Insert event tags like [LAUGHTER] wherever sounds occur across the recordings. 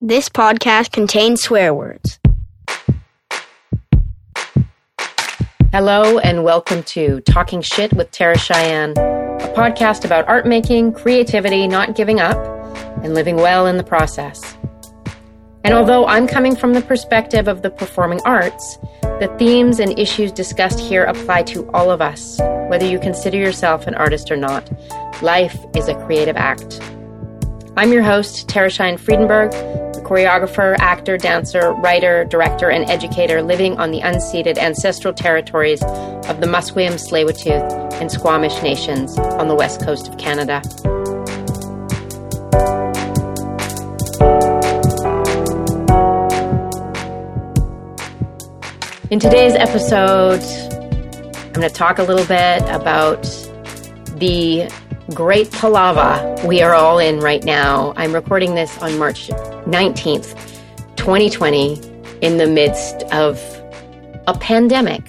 This podcast contains swear words. Hello, and welcome to Talking Shit with Tara Cheyenne, a podcast about art making, creativity, not giving up, and living well in the process. And although I'm coming from the perspective of the performing arts, the themes and issues discussed here apply to all of us, whether you consider yourself an artist or not. Life is a creative act. I'm your host, Tara Cheyenne Friedenberg, a choreographer, actor, dancer, writer, director, and educator living on the unceded ancestral territories of the Musqueam, Tsleil-Waututh, and Squamish nations on the west coast of Canada. In today's episode, I'm going to talk a little bit about the great palava we are all in right now. I'm recording this on March 19th, 2020, in the midst of a pandemic.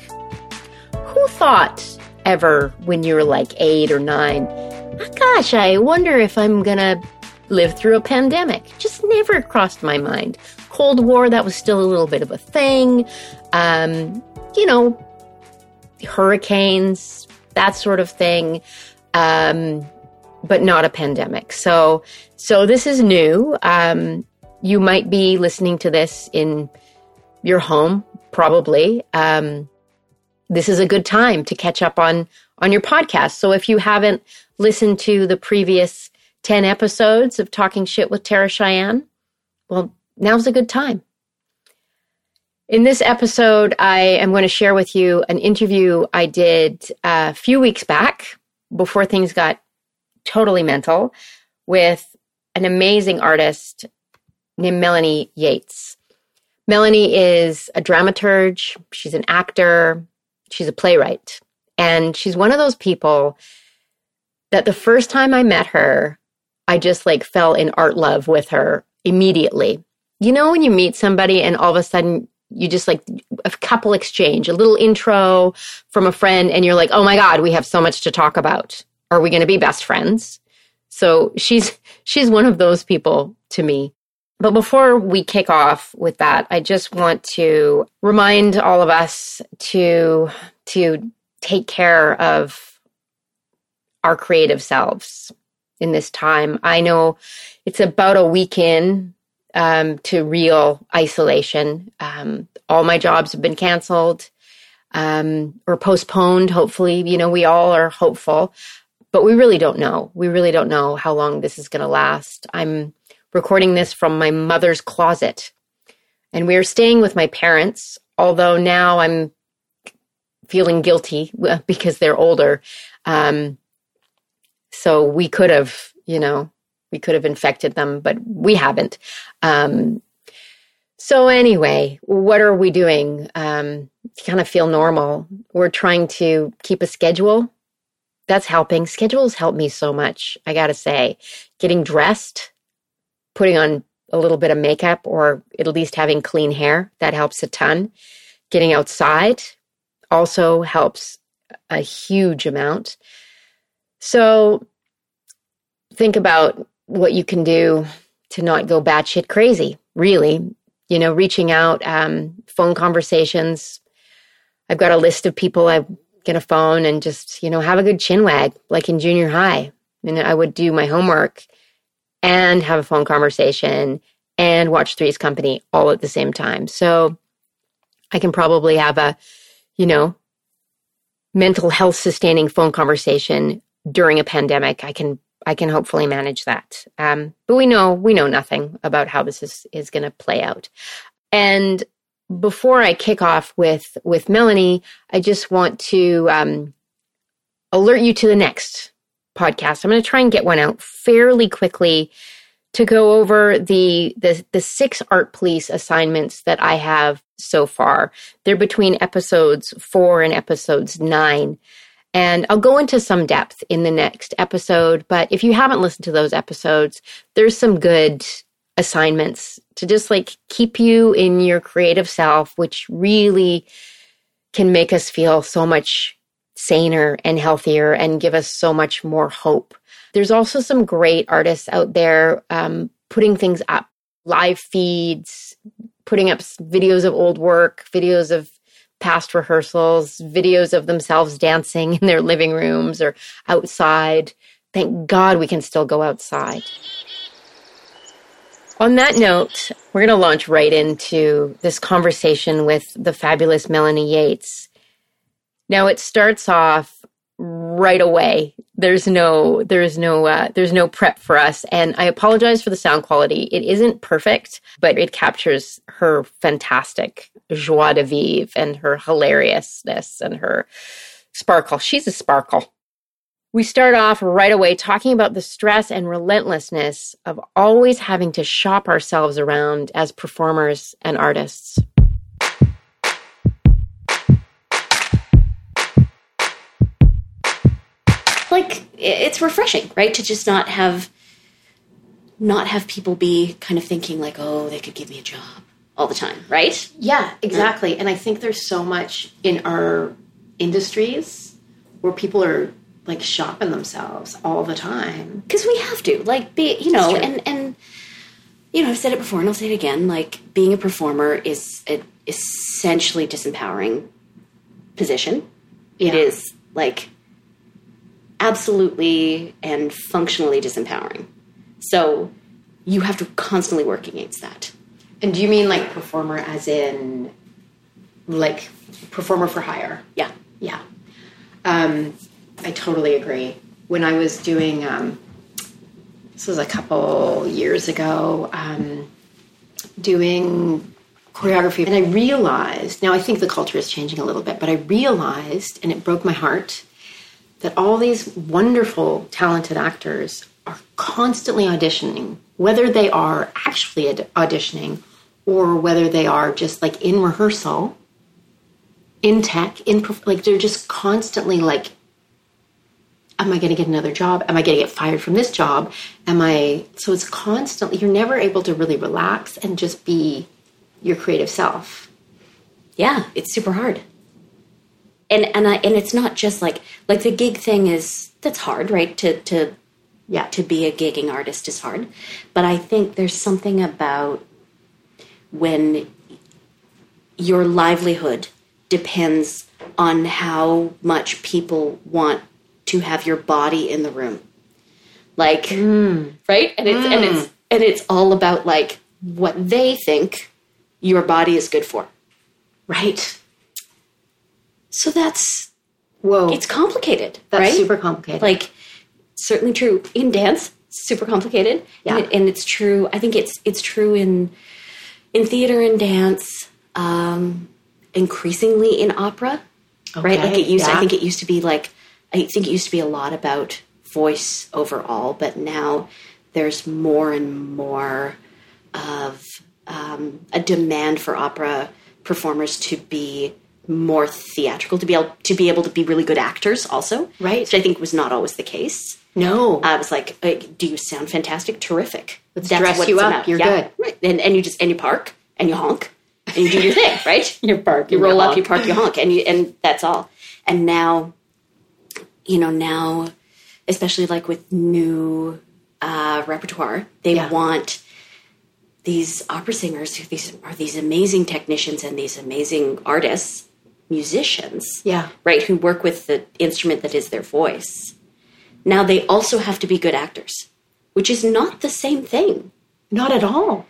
Who thought ever when you were like eight or nine, oh gosh, I wonder if I'm to live through a pandemic? Just never crossed my mind. Cold War, that was still a little bit of a thing. Um, you know, hurricanes, that sort of thing. Um, but not a pandemic. So, so this is new. Um, you might be listening to this in your home, probably. Um, this is a good time to catch up on on your podcast. So if you haven't listened to the previous 10 episodes of Talking Shit with Tara Cheyenne, well, now's a good time. In this episode, I am going to share with you an interview I did a few weeks back before things got totally mental with an amazing artist named Melanie Yates. Melanie is a dramaturge, she's an actor, she's a playwright, and she's one of those people that the first time I met her, I just like fell in art love with her immediately. You know, when you meet somebody and all of a sudden you just like a couple exchange, a little intro from a friend, and you're like, oh my God, we have so much to talk about. Are we going to be best friends? So she's, she's one of those people to me. But before we kick off with that, I just want to remind all of us to, to take care of our creative selves in this time. I know it's about a week in um, to real isolation. Um, all my jobs have been canceled um, or postponed. Hopefully, you know, we all are hopeful, but we really don't know. We really don't know how long this is going to last. I'm recording this from my mother's closet, and we are staying with my parents. Although now I'm feeling guilty because they're older. Um, so we could have, you know, we could have infected them, but we haven't. Um, so anyway, what are we doing um, to kind of feel normal? We're trying to keep a schedule. That's helping. Schedules help me so much. I got to say, getting dressed, putting on a little bit of makeup, or at least having clean hair that helps a ton. Getting outside also helps a huge amount. So think about what you can do to not go batshit crazy, really. You know, reaching out, um, phone conversations. I've got a list of people I get a phone and just, you know, have a good chin wag, like in junior high. And I would do my homework and have a phone conversation and watch Three's Company all at the same time. So I can probably have a, you know, mental health sustaining phone conversation during a pandemic. I can I can hopefully manage that. Um, but we know we know nothing about how this is is going to play out. And before I kick off with with Melanie, I just want to um, alert you to the next podcast. I'm going to try and get one out fairly quickly to go over the the the six art police assignments that I have so far. They're between episodes 4 and episodes 9. And I'll go into some depth in the next episode, but if you haven't listened to those episodes, there's some good assignments to just like keep you in your creative self, which really can make us feel so much saner and healthier and give us so much more hope. There's also some great artists out there um, putting things up live feeds, putting up videos of old work, videos of past rehearsals, videos of themselves dancing [LAUGHS] in their living rooms or outside. Thank God we can still go outside. On that note, we're going to launch right into this conversation with the fabulous Melanie Yates. Now it starts off right away. There's no, there's no, uh, there's no prep for us, and I apologize for the sound quality. It isn't perfect, but it captures her fantastic joie de vivre and her hilariousness and her sparkle. She's a sparkle. We start off right away talking about the stress and relentlessness of always having to shop ourselves around as performers and artists. Like it's refreshing, right? To just not have not have people be kind of thinking like, "Oh, they could give me a job." all the time, right? Yeah, exactly. And I think there's so much in our industries where people are like shopping themselves all the time. Because we have to like be you know and and you know i've said it before and i'll say it again like being a performer is an essentially disempowering position. Yeah. it is like absolutely and functionally disempowering. So you have to constantly work against that. And do you mean like performer as in like performer for hire? Yeah. Yeah. Um I totally agree. When I was doing, um, this was a couple years ago, um, doing choreography, and I realized now I think the culture is changing a little bit, but I realized, and it broke my heart, that all these wonderful, talented actors are constantly auditioning, whether they are actually auditioning or whether they are just like in rehearsal, in tech, in like they're just constantly like am I going to get another job? Am I going to get fired from this job? Am I so it's constantly you're never able to really relax and just be your creative self. Yeah, it's super hard. And and I, and it's not just like like the gig thing is that's hard, right? To to yeah, to be a gigging artist is hard. But I think there's something about when your livelihood depends on how much people want to have your body in the room. Like mm. right? And it's mm. and it's and it's all about like what they think your body is good for. Right. So that's whoa. It's complicated. That's right? super complicated. Like certainly true in dance, super complicated. Yeah. And, it, and, it's true. I think it's it's true in in theater and dance, um, increasingly in opera. Okay. Right? Like it used yeah. I think it used to be like I think it used to be a lot about voice overall, but now there's more and more of um, a demand for opera performers to be more theatrical, to be able to be able to be really good actors, also. Right. Which I think was not always the case. No, I was like, "Do you sound fantastic? Terrific. Let's That's dress you up. About. You're yeah. good." Right. And and you just and you park and you honk and you do your thing, [LAUGHS] right? you park. You roll up, honk. you park, you honk, and you and that's all. And now you know, now, especially like with new uh, repertoire, they yeah. want these opera singers who these are these amazing technicians and these amazing artists, musicians, yeah, right, who work with the instrument that is their voice. Now they also have to be good actors, which is not the same thing. Not at all.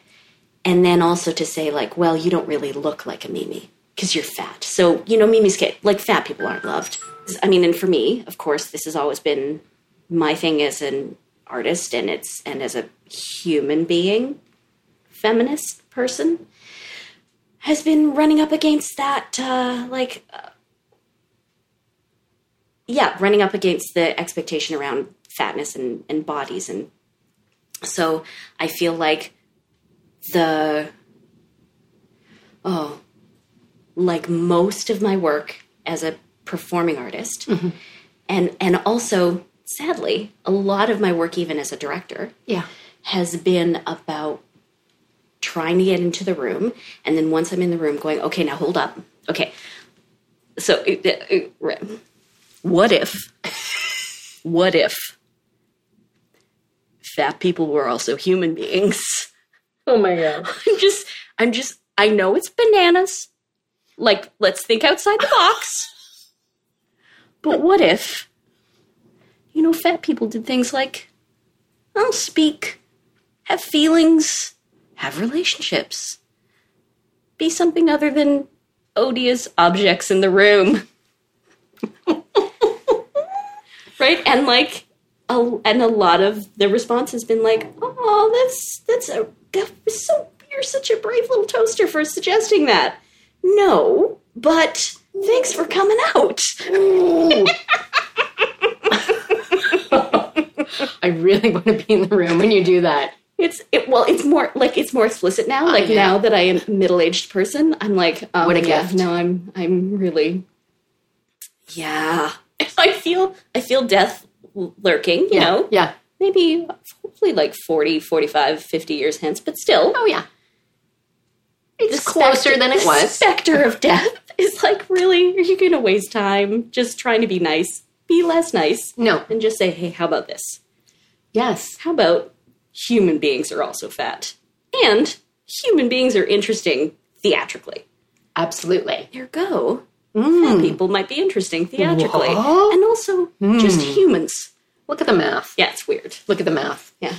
And then also to say like, well, you don't really look like a Mimi because you're fat. So you know, Mimi's like fat people aren't loved. I mean, and for me, of course, this has always been my thing as an artist and it's and as a human being, feminist person, has been running up against that, uh, like, uh, yeah, running up against the expectation around fatness and, and bodies, and so I feel like the oh, like most of my work as a performing artist. Mm-hmm. And and also sadly, a lot of my work even as a director yeah. has been about trying to get into the room and then once I'm in the room going, "Okay, now hold up. Okay. So what if what if fat people were also human beings?" Oh my god. [LAUGHS] I'm just, I'm just, I know it's bananas. Like, let's think outside the box. But what if, you know, fat people did things like, I'll speak, have feelings, have relationships, be something other than odious objects in the room. [LAUGHS] right? And like, a, and a lot of the response has been like, "Oh, that's that's a that so you're such a brave little toaster for suggesting that." No, but thanks for coming out. [LAUGHS] I really want to be in the room when you do that. It's it, well, it's more like it's more explicit now. Like yeah. now that I am a middle aged person, I'm like, um, What a yeah, gift. No, I'm I'm really, yeah. [LAUGHS] I feel I feel death lurking. You know, Yeah. maybe hopefully like 40, 45, 50 years hence, but still, Oh yeah. It's closer specter- than it was. Specter of death is like, really? Are you going to waste time just trying to be nice? Be less nice No. and just say, hey, how about this? Yes. How about human beings are also fat? And human beings are interesting theatrically. Absolutely. There go. Fat people might be interesting theatrically. What? And also just humans. Look at the math. Yeah, it's weird. Look at the math. Yeah.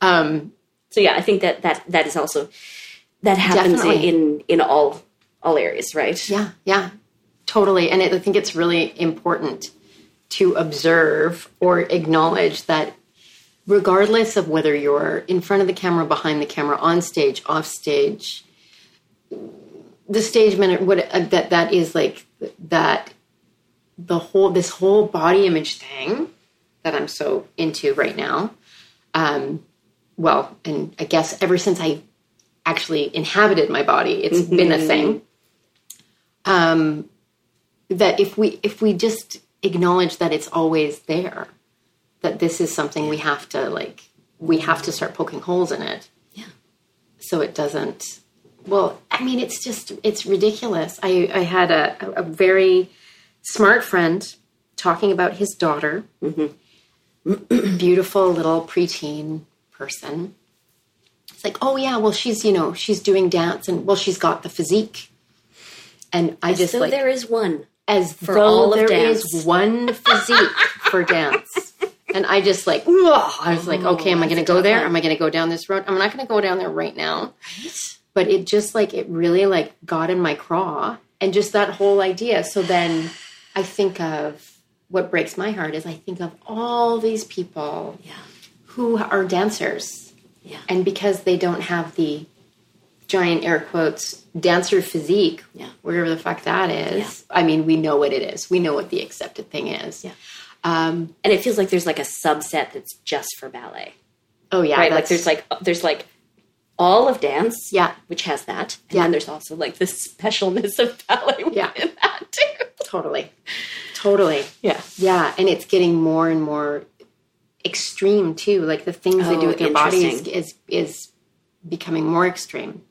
Um, So yeah, I think that that that is also that happens Definitely. in in all all areas, right? yeah, yeah, totally. And it, I think it's really important to observe or acknowledge that regardless of whether you're in front of the camera, behind the camera, on stage, off stage, the stage minute, what uh, that that is like that the whole this whole body image thing that I'm so into right now. Um, well, and I guess ever since I actually inhabited my body, it's been a thing. Um, that if we if we just acknowledge that it's always there, that this is something we have to like we have to start poking holes in it. Yeah. So it doesn't. Well, I mean, it's just it's ridiculous. I I had a a, a very smart friend talking about his daughter, [CLEARS THROAT] beautiful little preteen person. It's like, oh yeah, well she's you know she's doing dance and well she's got the physique, and I just so like there is one. as for though all of there dance. is one physique for dance. [LAUGHS] And I just like. I was like, okay, am I going to go there? Am I going to go down this road? I'm not going to go down there right now. But it just like, it really like got in my craw and just that whole idea. So then I think of what breaks my heart is I think of all these people Yeah. who are dancers. Yeah. And because they don't have the giant air quotes dancer physique, Yeah. whatever the fuck that is, I mean, we know what it is. We know what the accepted thing is. Yeah. Um, And it feels like there's like a subset that's just for ballet. oh yeah, right? Like there's like there's like all of dance, Yeah. which has that, and Yeah. then there's also like the specialness of ballet within Yeah. that too. totally, totally, Yeah, yeah, and it's getting more and more extreme too. Like the things they do Oh, with their bodies is is becoming more extreme.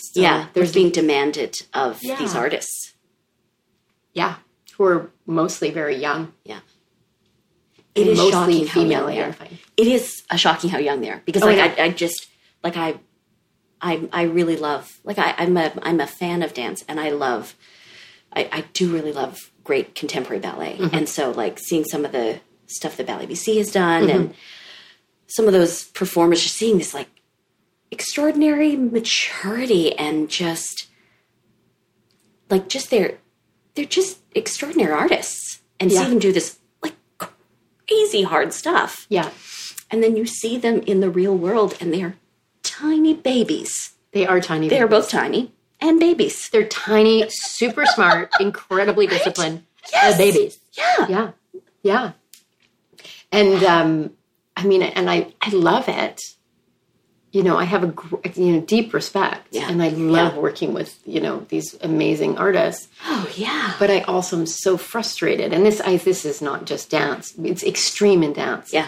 So yeah. There's being demanded of Yeah. these artists. yeah, who are mostly very young, Yeah, it and is mostly shocking how young they are. It is a shocking how young they are because Oh, like yeah. I, I just like I, I I really love like I, I'm a I'm a fan of dance and I love I, I do really love great contemporary ballet Mm-hmm. and so like seeing some of the stuff that Ballet BC has done Mm-hmm. and some of those performers just seeing this like extraordinary maturity and just like just they're they're just extraordinary artists and Yeah. see them do this like crazy hard stuff Yeah, and then you see them in the real world and they're tiny babies. they are tiny. They are both tiny and babies. They're tiny, super smart, [LAUGHS] incredibly disciplined Yes. uh, babies. Yeah. Yeah, yeah. And um, I mean, and I I love it. You know, I have a you know deep respect, Yeah. and I love Yeah. working with you know these amazing artists. Oh yeah. But I also am so frustrated, and this I this is not just dance; it's extreme in dance. Yeah.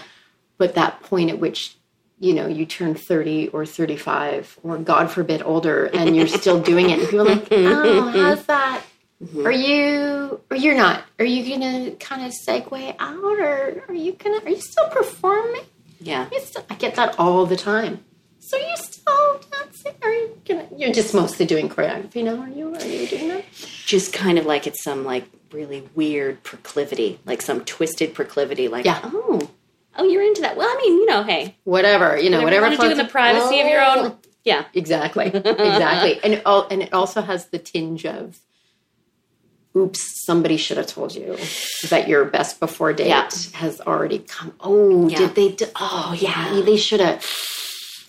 But that point at which you know you turn 30 or 35 or god forbid older and you're [LAUGHS] still doing it and people are like [LAUGHS] oh how's that mm-hmm. are you or you're not are you gonna kind of segue out or are you gonna are you still performing Yeah. still, i get that all the time so you still dancing? Are you gonna, you're just mostly doing choreography now, are you? Are you doing that? Just kind of like it's some like really weird proclivity, like some twisted proclivity. Like, Yeah. oh, oh, you're into that. Well, I mean, you know, hey, Whatever, you know, whatever whatever. you want to do in the privacy of your Oh. own. Yeah, Exactly, [LAUGHS] exactly, and it, al- and it also has the tinge of, oops, somebody should have told you that your best before date Yeah. has already come. Oh, Yeah. did they? Do, oh, yeah, they should have.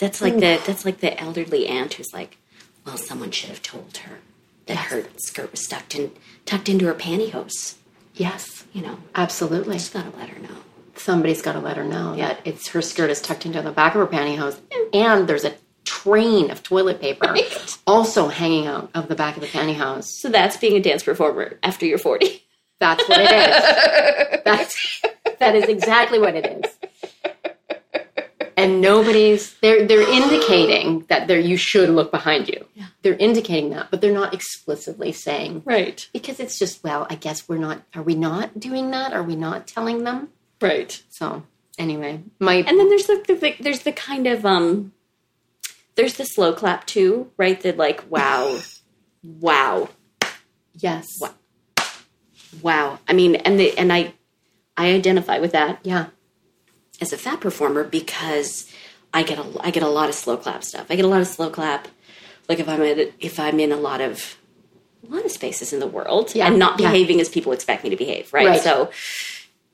That's like mm. the that's like the elderly aunt who's like, well, someone should have told her that her skirt was tucked in tucked into her pantyhose. Yes, You know, absolutely. just gotta let her know. Somebody's got to let her know that it's her skirt is tucked into the back of her pantyhose, and there's a train of toilet paper [LAUGHS] Right. also hanging out of the back of the pantyhose. So that's being a dance performer after you're forty. That's what it is. [LAUGHS] That's that is exactly what it is. And nobody's they're they're indicating that there you should look behind you. Yeah. They're indicating that, but they're not explicitly saying Right. because it's just well, I guess we're not are we not doing that? Are we not telling them? Right. So anyway, my And then there's the, the there's the kind of um there's the slow clap too, right? The like wow, [SIGHS] wow, yes. What? wow. I mean, and the and I I identify with that Yeah. As a fat performer because I get a I get a lot of slow clap stuff. I get a lot of slow clap. Like if I'm at, if I'm in a lot of a lot of spaces in the world Yeah, and not yeah. behaving as people expect me to behave, right? Right. So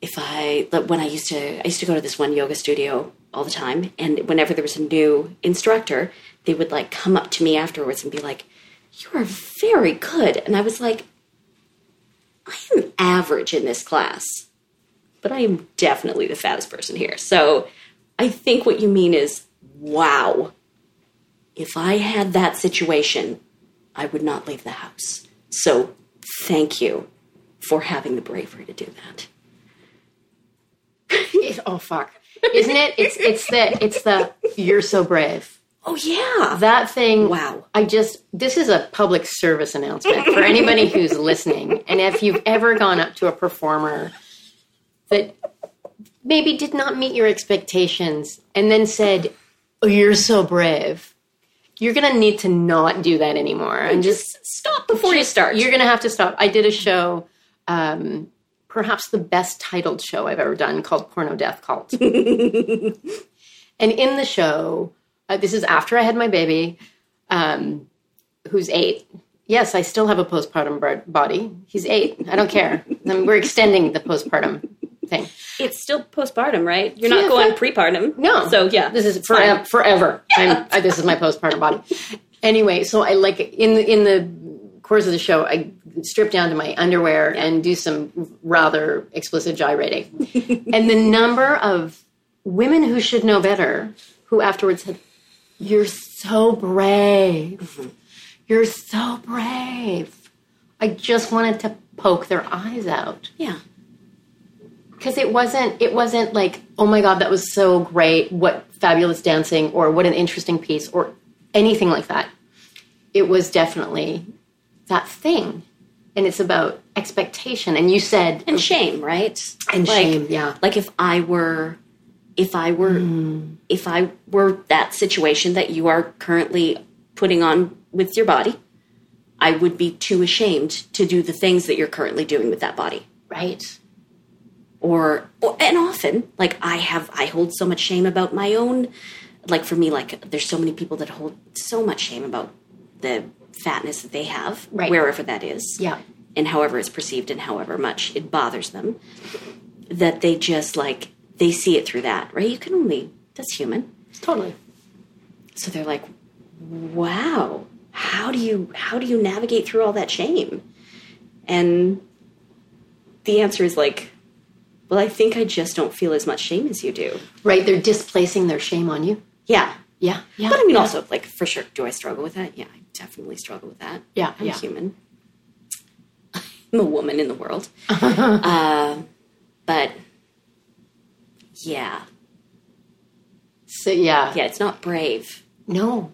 if I when I used to I used to go to this one yoga studio all the time, and whenever there was a new instructor, they would like come up to me afterwards and be like, "You are very good," and I was like, "I am average in this class." But I am definitely the fattest person here. So I think what you mean is, wow, if I had that situation, I would not leave the house. So thank you for having the bravery to do that. It- [LAUGHS] oh fuck. Isn't it? It's it's the it's the you're so brave. Oh, yeah. That thing Wow. I just this is a public service announcement for anybody who's listening. And if you've ever gone up to a performer that maybe did not meet your expectations and then said, "Oh, you're so brave." You're going to need to not do that anymore and just Stop before you start. You're going to have to stop. I did a show um perhaps the best titled show I've ever done called Porno Death Cult. [LAUGHS] and in the show, uh, this is after I had my baby, um, who's eight. Yes, I still have a postpartum body. He's eight. I don't care. [LAUGHS] I mean, we're extending the postpartum thing. it's still postpartum, right? You're not Yeah, going prepartum. No. So, yeah. This is forever. [LAUGHS] forever. I'm, I, this is my postpartum body. Anyway, so I like in the in the course of the show, I strip down to my underwear and do some rather explicit gyrating. [LAUGHS] and the number of women who should know better who afterwards said, "You're so brave. Mm-hmm. You're so brave." I just wanted to poke their eyes out Yeah. Because it wasn't it wasn't like oh my god that was so great what fabulous dancing or what an interesting piece or anything like that it was definitely that thing and it's about expectation and you said and shame, right? And like, shame, yeah. Like if I were, if I were, mm. if I were that situation that you are currently putting on with your body, I would be too ashamed to do the things that you're currently doing with that body. right Or, or and often, like I have, I hold so much shame about my own. Like for me, like there's so many people that hold so much shame about the fatness that they have, Right. wherever that is yeah and however it's perceived and however much it bothers them that they just like they see it through that right you can only that's human totally so they're like wow how do you how do you navigate through all that shame and the answer is like well i think i just don't feel as much shame as you do. Right they're displacing their shame on you? Yeah. Yeah yeah but i mean yeah. also like for sure do i struggle with that? Yeah i definitely struggle with that. Yeah, i'm yeah. human. [LAUGHS] I'm a woman in the world. [LAUGHS] Uh, but yeah. So yeah. Yeah it's not brave. No.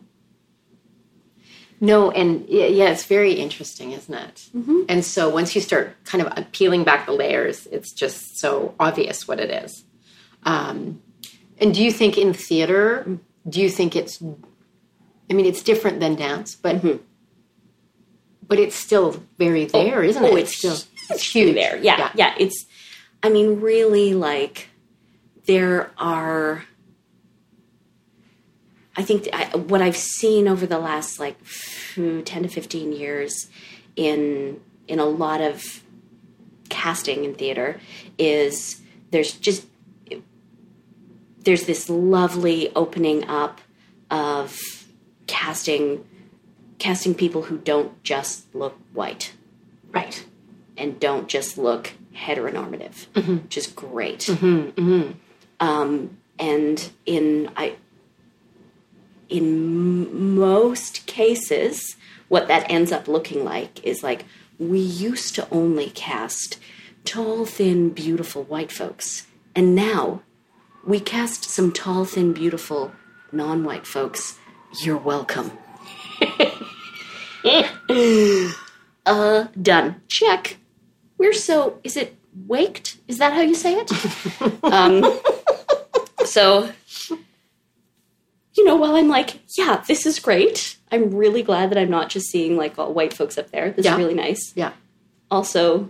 No, and yeah, it's very interesting, isn't it? And so once you start kind of peeling back the layers, it's just so obvious what it is. Um, and do you think in theater, do you think it's I mean, it's different than dance, but but it's still very there, not oh, it? it's still it's huge there. Yeah, Yeah. yeah, It's, I mean, really, like there are. I think I, what I've seen over the last like ten to fifteen years in in a lot of casting in theater is there's just there's this lovely opening up of casting casting people who don't just look white. Right. and don't just look heteronormative, mm-hmm. which is great. Mm-hmm. Mm-hmm. Um, and in I, in m- most cases, what that ends up looking like is like we used to only cast tall, thin, beautiful white folks, and now we cast some tall, thin, beautiful non-white folks. You're welcome. [LAUGHS] uh, done. Check. We're so. Is it waked? Is that how you say it? [LAUGHS] um, so, you know, while I'm like, yeah, this is great. I'm really glad that I'm not just seeing like all white folks up there. This Yeah. is really nice. Yeah. Also,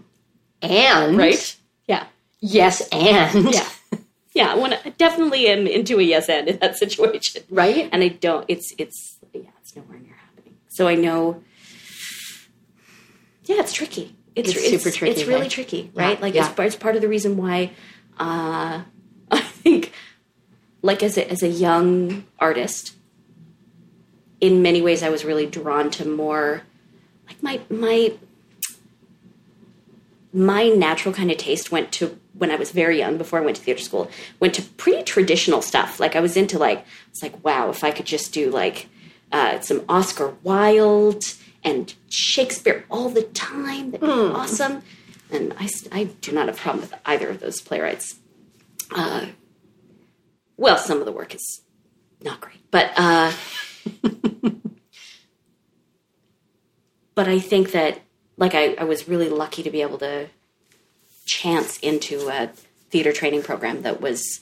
And right? Yeah. Yes, and Yeah. Yeah, when I definitely am into a yes and in that [LAUGHS] situation. right. And I don't it's it's yeah, it's nowhere near happening. So I know Yeah, it's tricky. It's, It's super tricky, It's really hey? tricky, right? Yeah, like yeah. it's, it's part of the reason why uh [LAUGHS] I think like as a as a young artist, in many ways I was really drawn to more like my my my natural kind of taste went to when I was very young, before I went to theater school, went to pretty traditional stuff. Like I was into like it's like wow, if I could just do like uh, some Oscar Wilde and Shakespeare all the time, that'd be awesome. And I, I do not have a problem with either of those playwrights. Uh, well, some of the work is not great, but uh, [LAUGHS] but I think that like I, I was really lucky to be able to chance into a theater training program that was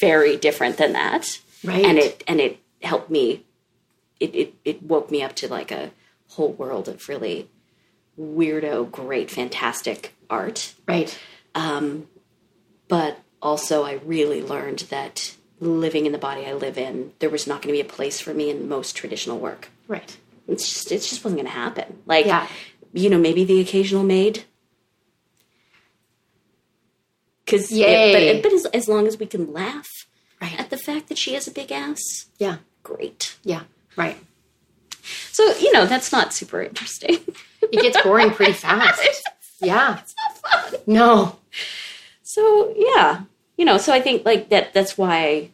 very different than that Right. and it and it helped me it, it it woke me up to like a whole world of really weirdo great fantastic art Right. Um, but also I really learned that living in the body I live in there was not going to be a place for me in most traditional work Right. it's just it just wasn't going to happen. Like, Yeah. you know, maybe the occasional maid. Because yeah, but, but as, as long as we can laugh Right. at the fact that she has a big ass, Yeah. great. Yeah. Right. So you know that's not super interesting. It gets boring pretty [LAUGHS] fast. Yeah. it's not fun. No. So yeah, you know, so I think like that. That's why.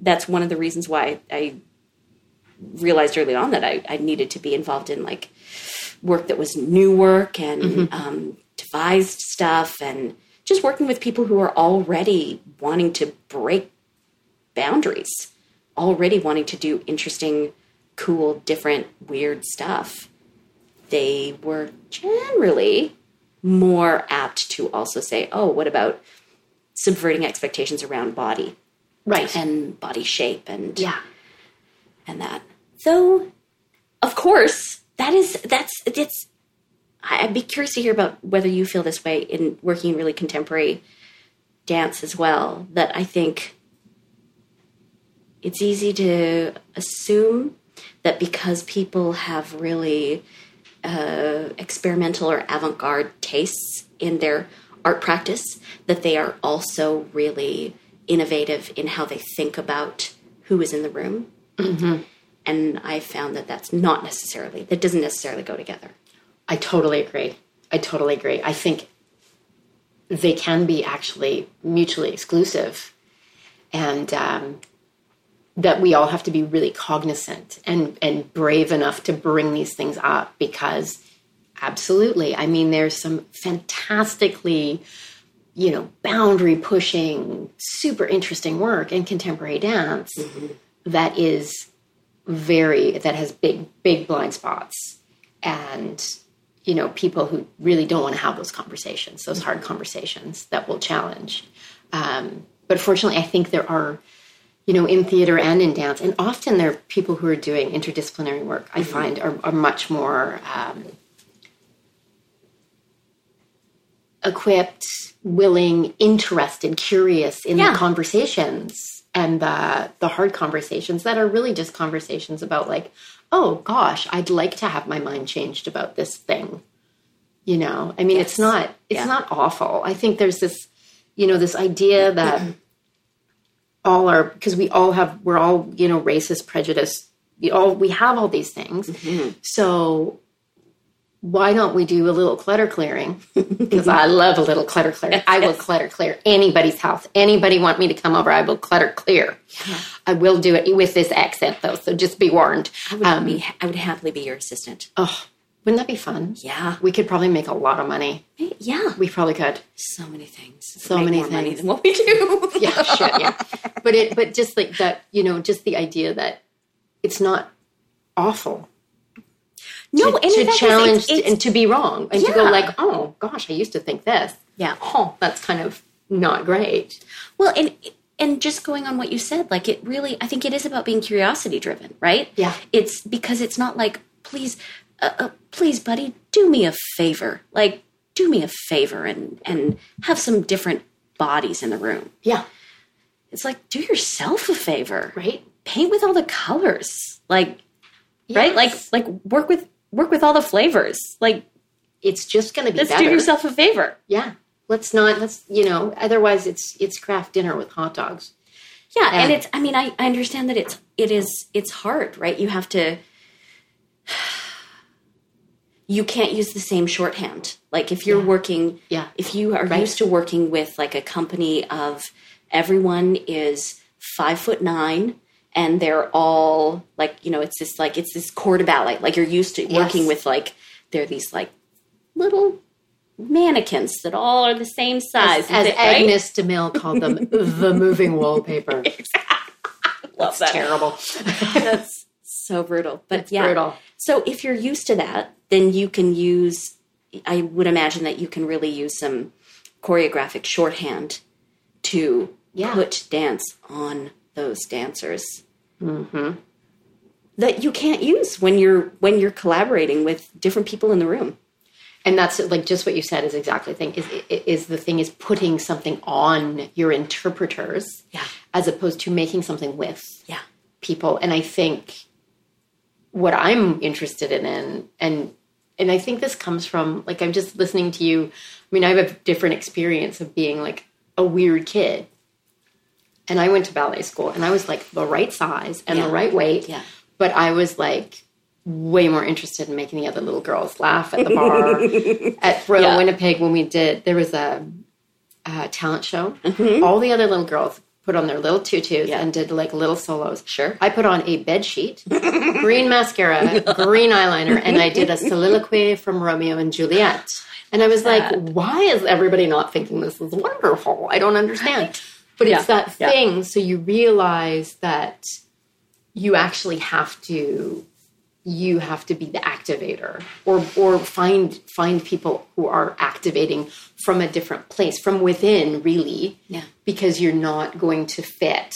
That's one of the reasons why I realized early on that I, I needed to be involved in like work that was new work and um, devised stuff and just working with people who are already wanting to break boundaries, already wanting to do interesting, cool, different, weird stuff. They were generally more apt to also say, oh, what about subverting expectations around body Right. and body shape and yeah. and that. Though, of course, that is that's it's. I'd be curious to hear about whether you feel this way in working in really contemporary dance as well. That I think it's easy to assume that because people have really uh, experimental or avant-garde tastes in their art practice, that they are also really innovative in how they think about who is in the room and I found that that's not necessarily that doesn't necessarily go together. I totally agree. I totally agree. I think they can be actually mutually exclusive, and um, that we all have to be really cognizant and and brave enough to bring these things up because, absolutely, I mean, there's some fantastically, you know, boundary pushing, super interesting work in contemporary dance that is very that has big big blind spots and you know people who really don't want to have those conversations those hard conversations that will challenge. Um, but fortunately i think there are you know, in theater and in dance. And often there are people who are doing interdisciplinary work, I find, are, are much more um, equipped, willing, interested, curious in Yeah. the conversations and the the hard conversations that are really just conversations about like, oh gosh, I'd like to have my mind changed about this thing. You know, I mean, it's not it's Yeah. not awful. I think there's this, you know, this idea that [CLEARS THROAT] all our because we all have we're all you know racist prejudice we all we have all these things mm-hmm. so why don't we do a little clutter clearing [LAUGHS] because i love a little clutter clear i will clutter clear anybody's house anybody want me to come over i will clutter clear i will do it with this accent though so just be warned I would, um, be, I would happily be your assistant. oh wouldn't that be fun Yeah. we could probably make a lot of money Yeah. we probably could So many things. So many more money than what we do. [LAUGHS] yeah, shit, yeah. But it, but just like that, you know, just the idea that it's not awful No, to, and to challenge and to be wrong and to go like, oh gosh, I used to think this. yeah. Oh, that's kind of not great. Well, and and just going on what you said, like it really, I think it is about being curiosity driven, right? Yeah. It's because it's not like, please, uh, uh, please, buddy, do me a favor, like do me a favor and and have some different bodies in the room. Yeah, It's like do yourself a favor, right. paint with all the colors, like right, like like work with work with all the flavors, like It's just going to be let's better. do yourself a favor. Yeah, let's not. Let's you know. Otherwise, it's it's craft dinner with hot dogs. Yeah, and Yeah. it's I mean I, I understand that it's it is it's hard, right? You have to [SIGHS] you can't use the same shorthand. Like if you're working Yeah. if you are Right. used to working with like a company of everyone is five foot nine and they're all like, you know, it's this like it's this de ballet. Like you're used to working with like they're these like little mannequins that all are the same size. As Is it right? Agnes DeMille called them, [LAUGHS] the moving wallpaper. [LAUGHS] That's that. Terrible. [LAUGHS] That's so brutal. But It's yeah. brutal. So if you're used to that, then you can use I would imagine that you can really use some choreographic shorthand to Yeah. put dance on those dancers. Mm-hmm. That you can't use when you're when you're collaborating with different people in the room. and that's like just what you said is exactly the thing is is the thing is putting something on your interpreters Yeah. as opposed to making something with Yeah. people and i think what i'm interested in and and and i think this comes from like i'm just listening to you i mean i have a different experience of being like a weird kid and i went to ballet school and i was like the right size and Yeah. the right weight Yeah. but i was like way more interested in making the other little girls laugh at the bar [LAUGHS] at Royal Yeah. Winnipeg when we did there was a, a talent show. All the other little girls put on their little tutus Mm-hmm. Yeah. and did like little solos. Sure. I put on a bed sheet, [LAUGHS] green mascara, green eyeliner, and I did a [LAUGHS] soliloquy from Romeo and Juliet. [GASPS] And I was like, why is everybody not thinking this is wonderful? I don't understand. But it's Yeah. that Yeah. thing. So you realize that you actually have to you have to be the activator or or find find people who are activating from a different place from within really Yeah. because you're not going to fit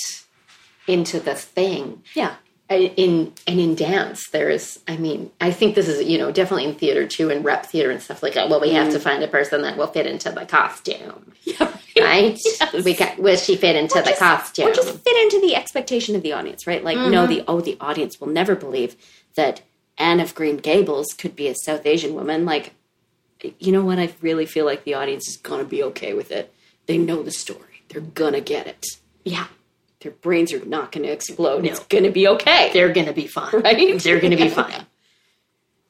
into the thing Yeah. In and in dance there's i mean i think this is you know definitely in theater too and rep theater and stuff like that well we have to mm. find a person that will fit into the costume [LAUGHS] Yeah. [LAUGHS] right Yes. we got will she fit into the just- costume Or just fit into the expectation of the audience, right? Like, Mm-hmm. no, the oh, the audience will never believe that Anne of Green Gables could be a South Asian woman. Like, you know what? I really feel like the audience is gonna be okay with it. They know the story. They're gonna get it. yeah Their brains are not gonna explode. It's gonna be okay. they're gonna be fine [LAUGHS] Right? [LAUGHS] they're gonna be fine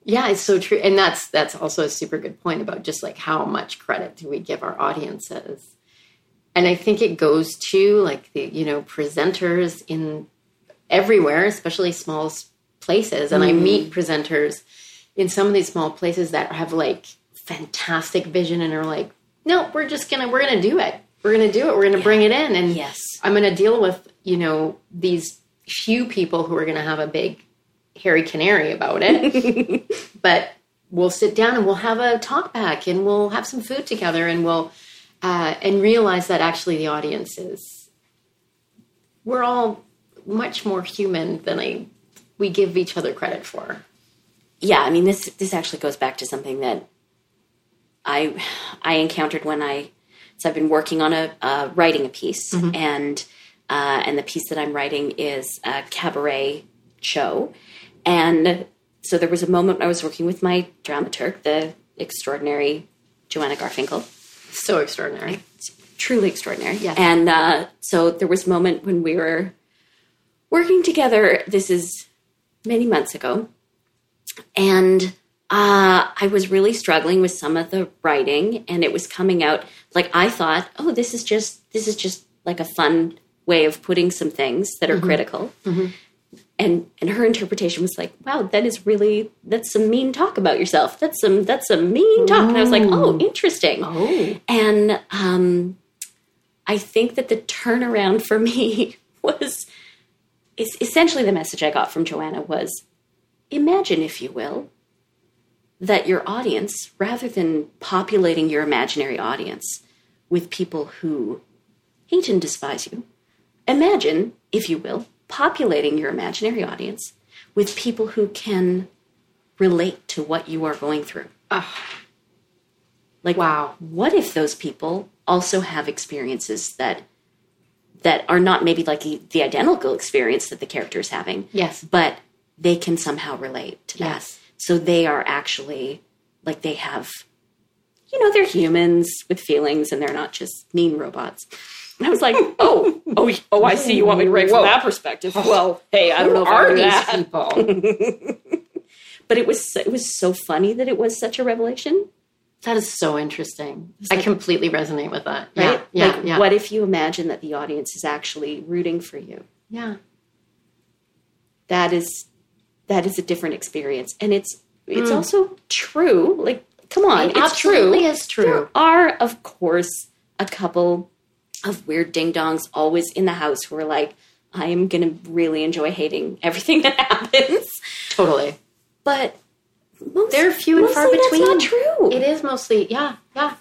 yeah it's so true and that's that's also a super good point about just like how much credit do we give our audiences and i think it goes to like the you know presenters in everywhere especially small places. And i mm. meet presenters in some of these small places that have like fantastic vision and are like no we're just gonna we're gonna do it. We're gonna do it. We're gonna bring it in. And Yes. i'm gonna deal with you know these few people who are gonna have a big hairy canary about it. [LAUGHS] But we'll sit down and we'll have a talk back and we'll have some food together and we'll uh, and realize that actually the audience is we're all much more human than I we give each other credit for. yeah, I mean this this actually goes back to something that I I encountered when I so I've been working on a uh, writing a piece and uh, and the piece that I'm writing is a cabaret show and so there was a moment I was working with my dramaturg the extraordinary Joanna Garfinkel So extraordinary. truly extraordinary. Yes. And uh, so there was a moment when we were working together. This is many months ago, and uh, I was really struggling with some of the writing, and it was coming out like I thought, oh, this is just this is just like a fun way of putting some things that are critical. And and her interpretation was like, wow, that is really that's some mean talk about yourself. That's some that's some mean talk. And I was like, oh, interesting. Oh. And um, I think that the turnaround for me [LAUGHS] was is essentially the message I got from Joanna was imagine, if you will, that your audience, rather than populating your imaginary audience with people who hate and despise you, imagine, if you will, populating your imaginary audience with people who can relate to what you are going through. Like, Wow. what if those people also have experiences that that are not maybe like the, identical experience that the character is having, Yes. but they can somehow relate to that. Yes. So they are actually like they have, you know, they're humans with feelings, and they're not just mean robots. I was like, oh, oh, oh, I see. You want me to write from that perspective? [LAUGHS] Well, hey, I don't know if I are do these that. people? [LAUGHS] But it was it was so funny that it was such a revelation. that is so interesting. I completely resonate with that. Right? Yeah. Yeah. like, yeah. what if you imagine that the audience is actually rooting for you? yeah. That is that is a different experience, and it's it's Hmm. also true. Like, come on, It it's absolutely true. is true. There are, of course, a couple of weird ding dongs always in the house who are like, I am going to really enjoy hating everything that [LAUGHS] happens, Totally. but. Most, They're few and far between. That's not true. It is mostly, yeah, yeah.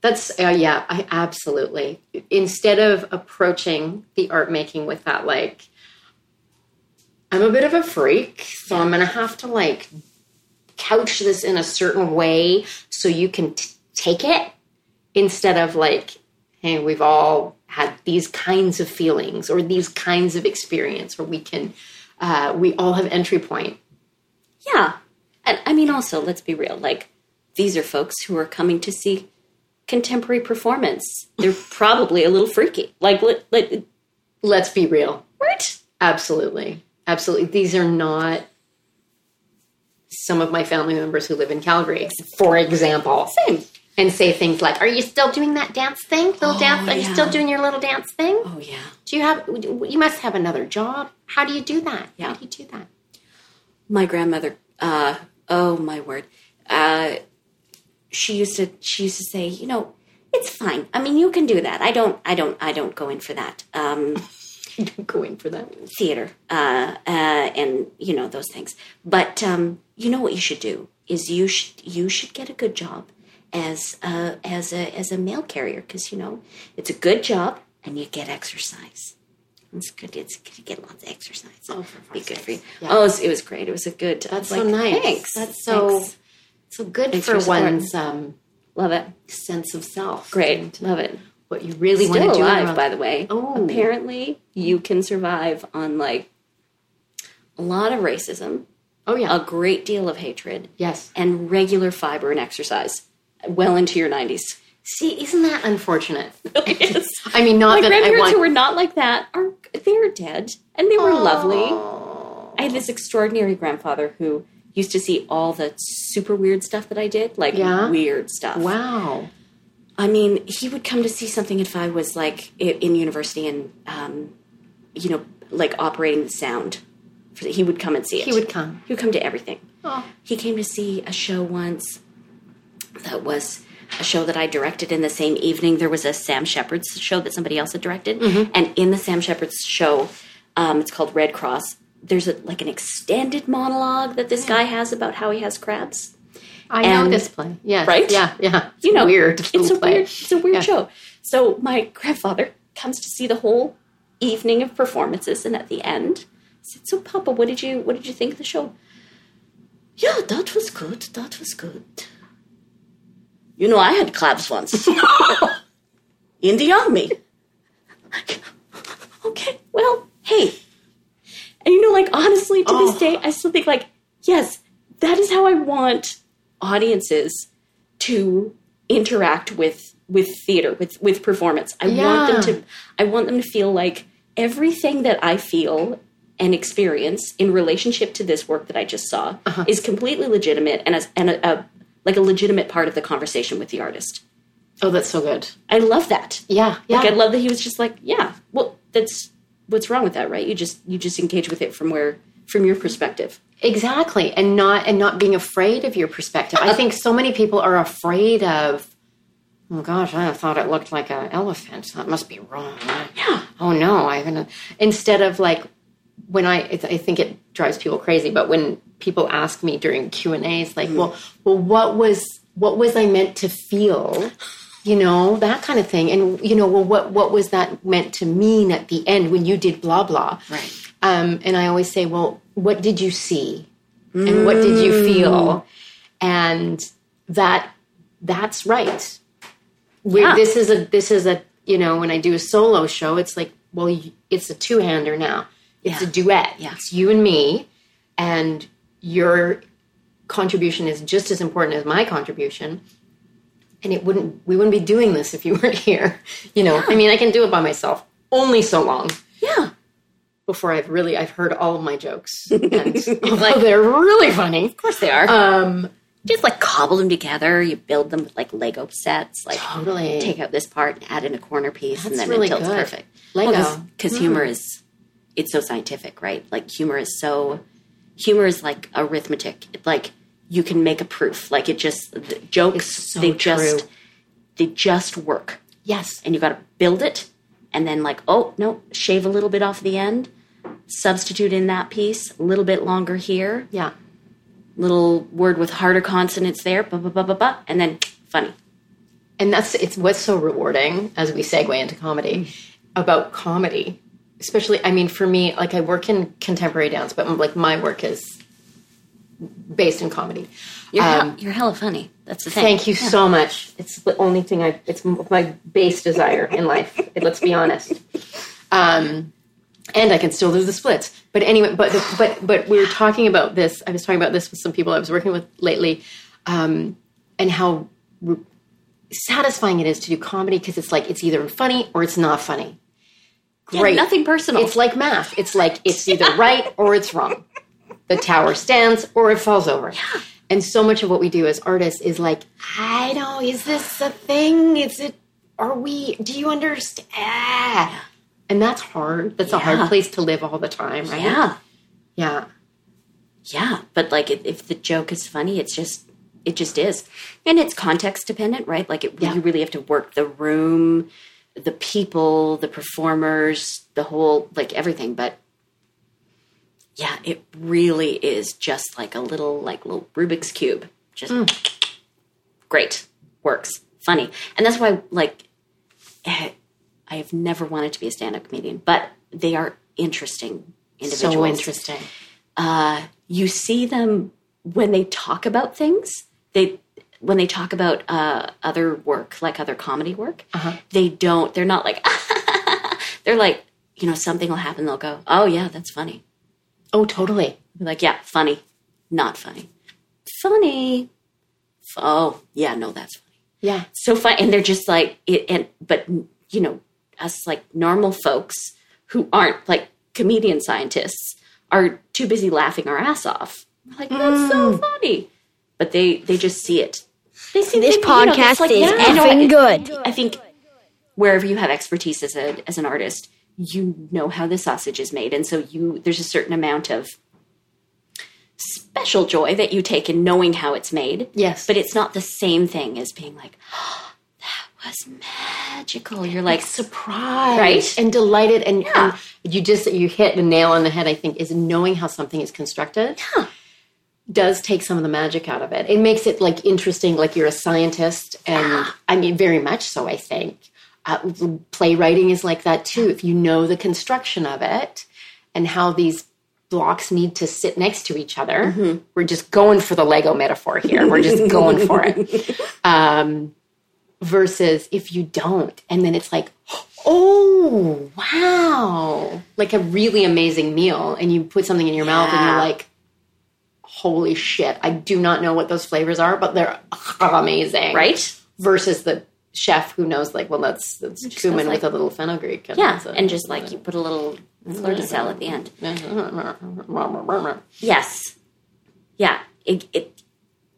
That's, uh, yeah, I absolutely. Instead of approaching the art making with that, like, I'm a bit of a freak, so I'm going to have to, like, couch this in a certain way so you can t- take it instead of, like, hey, we've all had these kinds of feelings or these kinds of experience, or we can, uh, we all have entry point. Yeah. And I mean, also, let's be real. Like, these are folks who are coming to see contemporary performance. They're [LAUGHS] probably a little freaky. Like, let, let, Let's be real. Right? Absolutely. Absolutely. These are not some of my family members who live in Calgary, for example. Same. And say things like, Are you still doing that dance thing? Little Oh, dance? Are you still doing your little dance thing? Oh, yeah. Do you have, you must have another job. How do you do that? Yeah. How do you do that? My grandmother, uh, oh my word. Uh, she used to, she used to say, you know, it's fine. I mean, you can do that. I don't, I don't, I don't go in for that. Um, [LAUGHS] Go in for that. theater uh, uh, and you know those things. But um, you know what you should do is you should you should get a good job as a, as a as a mail carrier because you know it's a good job and you get exercise. It's good. It's good to get lots of exercise. Oh, for be good for you. Yeah. Oh, it was, it was great. It was a good. That's like, so nice. Thanks. That's so, Thanks. so good Thanks for for one's um, love it. sense of self. Great. Love it. What you really want Still to do. alive, by the way. Oh. Apparently, you can survive on like a lot of racism, Oh, yeah. a great deal of hatred, yes. and regular fiber and exercise well into your 90s. See, isn't that unfortunate? [LAUGHS] [LAUGHS] Yes. I mean, not My that I grandparents want. who were not like that are they're dead, and they were lovely. Oh. I had this extraordinary grandfather who used to see all the super weird stuff that I did, like Yeah? weird stuff. Wow. I mean, he would come to see something if I was like in university and, um, you know, like operating the sound. He would come and see it. He would come. He would come to everything. Oh. He came to see a show once that was a show that I directed in the same evening. There was a Sam Shepard's show that somebody else had directed, Mm-hmm. and in the Sam Shepard's show, um, it's called Red Cross. There's a, like an extended monologue that this guy has about how he has crabs. I know this play. Yes. Right? Yeah. Yeah. It's You know, weird. It's a play. weird. It's a weird Yeah. show. So my grandfather comes to see the whole evening of performances, and at the end, said, "So, Papa, what did you what did you think of the show?" Yeah, that was good. That was good. You know, I had claps once. [LAUGHS] In the army. okay, well, hey, and you know, like honestly, to this oh. day, I still think like, yes, that is how I want audiences to interact with with theater, with with performance. I want them to I want them to feel like everything that I feel and experience in relationship to this work that I just saw uh-huh. is completely legitimate and as and a, a like a legitimate part of the conversation with the artist. Oh, that's so good. I love that. Yeah, yeah. Like I love that he was just like, yeah, well, that's what's wrong with that, right? You just you just engage with it from where from your perspective. Exactly, and not and not being afraid of your perspective. I uh, think so many people are afraid of. Oh gosh, I thought it looked like an elephant. That must be wrong. Yeah. Oh no, I'm gonna. Instead of like when I, I think it drives people crazy. But when people ask me during Q and A's, like, well, well, what was what was I meant to feel? You know that kind of thing, and you know, well, what what was that meant to mean at the end when you did blah blah? Right. Um, and I always say, well, what did you see? And what did you feel? And that that's right. Yeah. This is a this is a you know when I do a solo show, it's like well, it's a two hander now. It's Yeah. a duet. Yeah. It's you and me, and your contribution is just as important as my contribution. And it wouldn't we wouldn't be doing this if you weren't here. [LAUGHS] You know, I mean, I can do it by myself only so long Yeah. before I've really I've heard all of my jokes, [LAUGHS] and [LAUGHS] although they're really funny, Of course they are. um, just like cobble them together. You build them with like Lego sets. Like Totally. take out this part, and add in a corner piece, and That's then really until good. it's perfect. Lego. because humor is it's so scientific, right? Like humor is so humor is like arithmetic. It, like you can make a proof. Like it just the jokes so they just they just work, yes, and you got to build it, and then like oh no, shave a little bit off the end, substitute in that piece, a little bit longer here, yeah, little word with harder consonants there, ba ba ba ba ba, and then funny. and that's it's what's so rewarding as we segue into comedy about comedy, especially. I mean, for me, like I work in contemporary dance, but like my work is based in comedy. You're Um, hell, you're hella funny. That's the thing. Thank you so much. It's the only thing I. It's my base desire in life. Let's be honest. Um, and I can still do the splits. But anyway, but the, but but we were talking about this. I was talking about this with some people I was working with lately, um, and how re- satisfying it is to do comedy because it's like it's either funny or it's not funny. Yeah, nothing personal. It's like math. It's like it's either [LAUGHS] right or it's wrong. The tower stands or it falls over. And so much of what we do as artists is like, I don't know, is this a thing? Is it? Are we? Do you understand? Ah. And that's hard. That's a hard place to live all the time, right? yeah. Yeah. Yeah, but like if, if the joke is funny, it's just it just is, and it's context dependent, right? Like it, Yeah. you really have to work the room, the people, the performers, the whole like everything. But yeah, it really is just like a little like little Rubik's cube, just great, works, funny, and that's why like eh, I have never wanted to be a stand up comedian, but they are interesting individuals So interesting. uh, you see them when they talk about things. They when they talk about uh, other work, like other comedy work, they don't. They're not like. [LAUGHS] they're like, you know, something will happen. They'll go, "Oh yeah, that's funny." Oh, totally. Like, "Yeah, funny, not funny, funny." Oh yeah, no, that's funny Yeah. so fun and they're just like it and but you know us like normal folks who aren't like comedian scientists are too busy laughing our ass off We're like that's so funny but they they just see it they see This they- you know, podcast like, is yeah, you effing good. i think wherever you have expertise as a as an artist you know how the sausage is made and so you there's a certain amount of special joy that you take in knowing how it's made Yes. but it's not the same thing as being like, oh, [GASPS] that was magical. You're like, surprised Right? and delighted and, Yeah. and you just you hit the nail on the head i think is knowing how something is constructed Yeah. Does take some of the magic out of it it makes it like interesting like you're a scientist and i mean very much so i think Uh, playwriting is like that too. If you know the construction of it and how these blocks need to sit next to each other, we're just going for the Lego metaphor here. We're just going for it. [LAUGHS] Um, versus if you don't, and then it's like, oh wow, like a really amazing meal, and you put something in your mouth and you're like, holy shit, I do not know what those flavors are, but they're [LAUGHS] amazing, Right? Versus the chef who knows, like, well, that's that's cumin like- with a little fenugreek, and Yeah, a- and just like you put a little fleur de sel at the end. [LAUGHS] Yes, yeah. It, it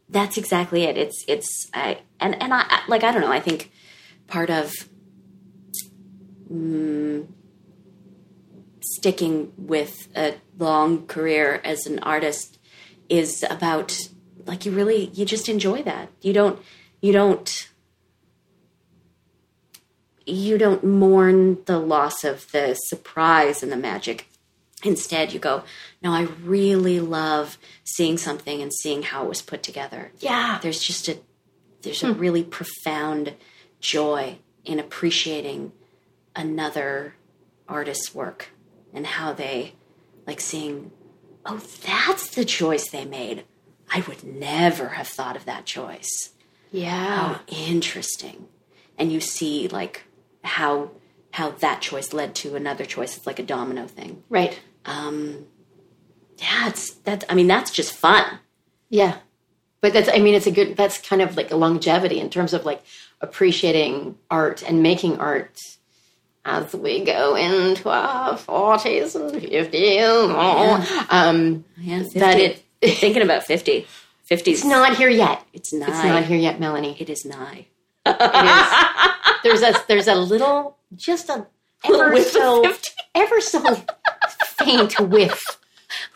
that's exactly it. It's it's I and and I I- like I don't know. I think part of mm, sticking with a long career as an artist is about like you really you just enjoy that. You don't you don't you don't mourn the loss of the surprise and the magic. Instead, you go, no, I really love seeing something and seeing how it was put together. Yeah. There's just a there's a hmm. really profound joy in appreciating another artist's work and how they like seeing, oh, that's the choice they made. I would never have thought of that choice Yeah. interesting and you see like how how that choice led to another choice it's like a domino thing Right. um yeah it's that i mean that's just fun Yeah. But that's, I mean, it's a good, that's kind of like a longevity in terms of like appreciating art and making art as we go into our 40s and 50s. Um, yeah 50. that it, thinking about 50 50 it's not here yet. it's nigh It's not here yet, Melanie. it is nigh It is. [LAUGHS] There's a, there's a little, just a ever whiff so, ever so faint whiff.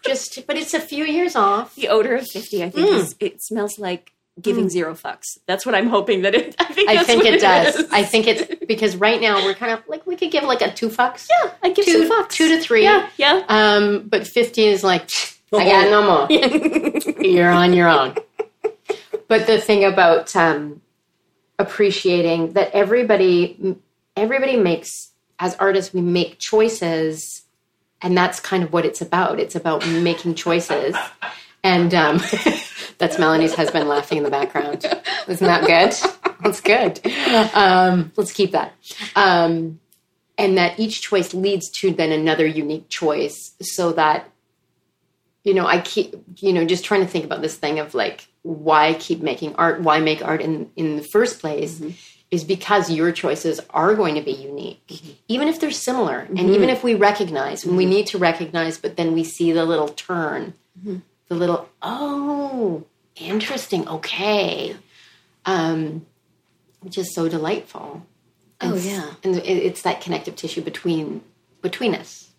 Just, but it's a few years off. the odor of 50 i think Mm. is, it smells like giving zero fucks that's what i'm hoping that it [LAUGHS] i think, I that's think what it does. is. I think it's [LAUGHS] because right now we're kind of like we could give like a two fucks. yeah i give two, some fucks two to three. yeah yeah Um, but fifteen is like I got no more. [LAUGHS] You're on your own. But the thing about um, appreciating that everybody everybody makes as artists we make choices, and that's kind of what it's about. It's about making choices. And um, that's Melanie's husband laughing in the background. Isn't that good? That's good. Um, let's keep that. Um, and that each choice leads to then another unique choice so that you know i keep you know just trying to think about this thing of like why keep making art why make art in in the first place mm-hmm. is because your choices are going to be unique mm-hmm. even if they're similar and mm-hmm. even if we recognize and we need to recognize but then we see the little turn the little oh interesting okay um which is so delightful oh yeah and it's that connective tissue between between us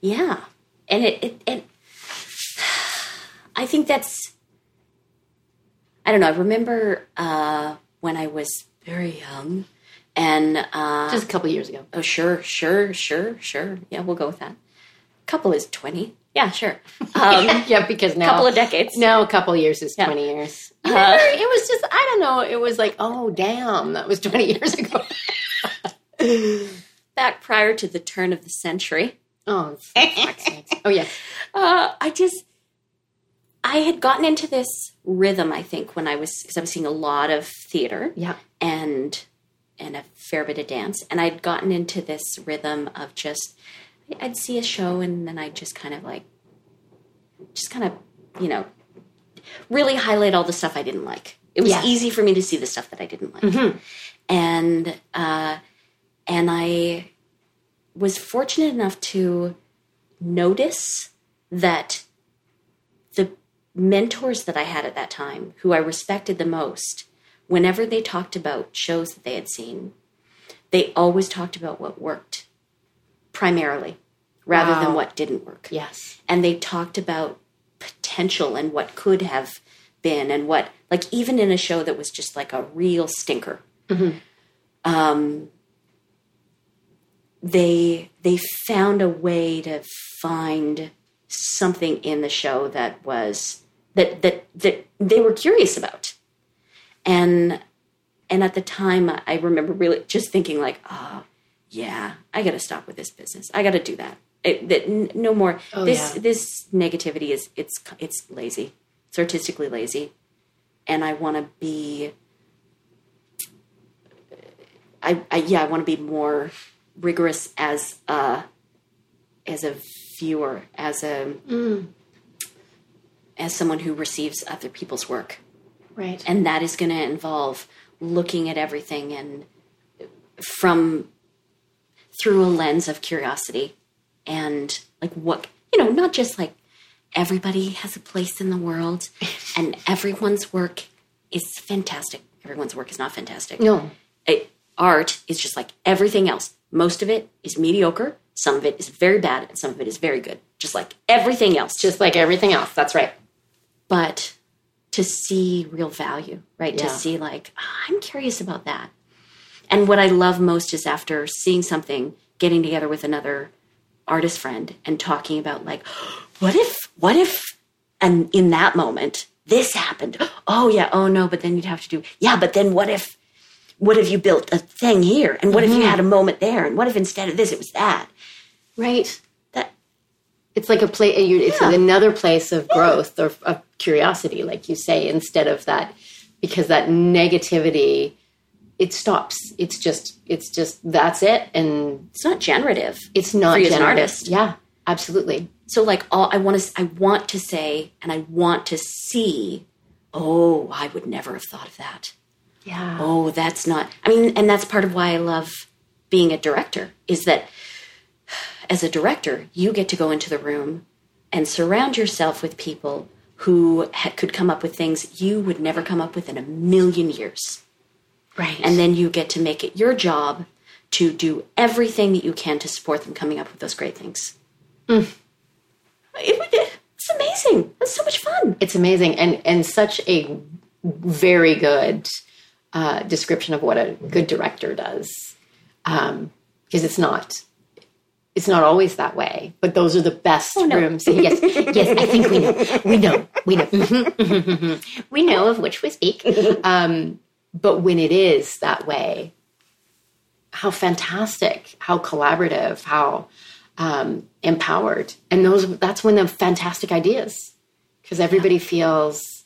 Yeah, and it, it, it I think that's. I don't know. I remember uh, when I was very young, and uh, just a couple years ago oh sure, sure, sure, sure. Yeah, we'll go with that. Couple is twenty. Yeah, sure. [LAUGHS] Um, yeah because now a couple of decades. now a couple years is Yeah. 20 years [LAUGHS] Uh, it was just i don't know it was like oh damn that was 20 years ago [LAUGHS] back prior to the turn of the century. oh oh yes uh, I just I had gotten into this rhythm. I think when I was because I was seeing a lot of theater yeah and and a fair bit of dance, and I'd gotten into this rhythm of just I'd see a show and then I'd just kind of like just kind of you know really highlight all the stuff I didn't like. It was Yes. easy for me to see the stuff that I didn't like, and uh, and I was fortunate enough to notice that the mentors that I had at that time, who I respected the most, whenever they talked about shows that they had seen, they always talked about what worked primarily rather than what didn't work. yes And they talked about potential and what could have been and what, like, even in a show that was just like a real stinker. Um, they they found a way to find something in the show that was that that that they were curious about and and at the time, I remember really just thinking like, oh, yeah, I got to stop with this business. I got to do that. It, that n- no more. Oh, this yeah. this negativity is it's it's lazy. It's artistically lazy, and I want to be. I, I yeah, I want to be more rigorous as a as a viewer, as a mm. as someone who receives other people's work Right. and that is going to involve looking at everything and from through a lens of curiosity and like what you know not just like everybody has a place in the world [LAUGHS] and everyone's work is fantastic everyone's work is not fantastic no. It- art is just like everything else most of it is mediocre some of it is very bad and some of it is very good just like everything else Just like everything else. That's right. but to see real value, right? To see like "Ah, I'm curious about that. And what I love most is after seeing something, getting together with another artist friend and talking about like, what if, what if, and in that moment this happened? Oh yeah, oh no, but then you'd have to do yeah, but then what if, what if you built a thing here, and what if you mm-hmm. had a moment there, and what if instead of this it was that? Right. That It's like a place. It's Yeah. another place of growth or of curiosity, like you say, instead of that, because that negativity, it stops. It's just. It's just. That's it, and it's not generative. it's not as an artist. Yeah, absolutely. so like all i want to i want to say and i want to see oh i would never have thought of that Yeah. oh that's not i mean and that's part of why i love being a director is that as a director you get to go into the room and surround yourself with people who ha- could come up with things you would never come up with in a million years Right. and then you get to make it your job to do everything that you can to support them coming up with those great things. It- it's amazing. It's so much fun. It's amazing and and such a very good uh, description of what a good director does. Because it's not it's not always that way but those are the best no. rooms yes yes i think we know. We know. We know. [LAUGHS] [LAUGHS] We know of which we speak. Um, but when it is that way how fantastic how collaborative how um, empowered. And those that's when the fantastic ideas because everybody feels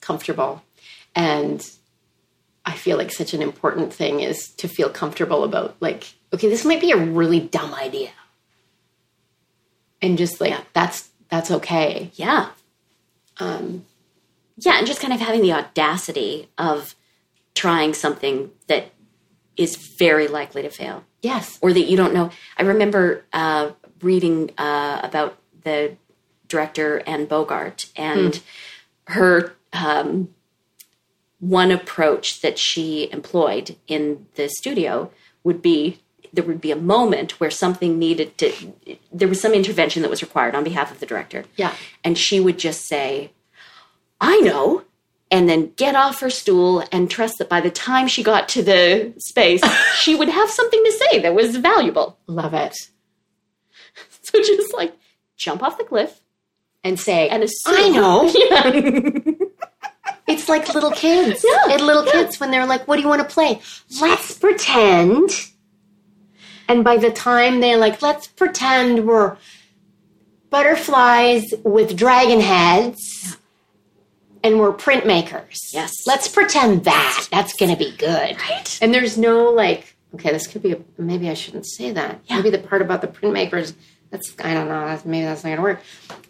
comfortable. And i feel like such an important thing is to feel comfortable about like okay this might be a really dumb idea. And just like that's that's okay. Yeah. Um, yeah and just kind of having the audacity of trying something that is very likely to fail. Yes. Or that you don't know. I remember uh, reading uh, about the director Anne Bogart and her um, one approach that she employed in the studio would be there would be a moment where something needed to there was some intervention that was required on behalf of the director. Yeah. and she would just say i know and then get off her stool and trust that by the time she got to the space [LAUGHS] she would have something to say that was valuable love it [LAUGHS] so just like jump off the cliff and say and assume i know [LAUGHS] yeah. It's like little kids. Yeah, And little kids when they're like, what do you want to play? Let's pretend. And by the time they're like, let's pretend we're butterflies with dragon heads and we're printmakers. Yes. Let's pretend that. That's going to be good. Right. And there's no like, okay, this could be, a, maybe I shouldn't say that. Yeah. Maybe the part about the printmakers, that's, I don't know, that's, maybe that's not going to work.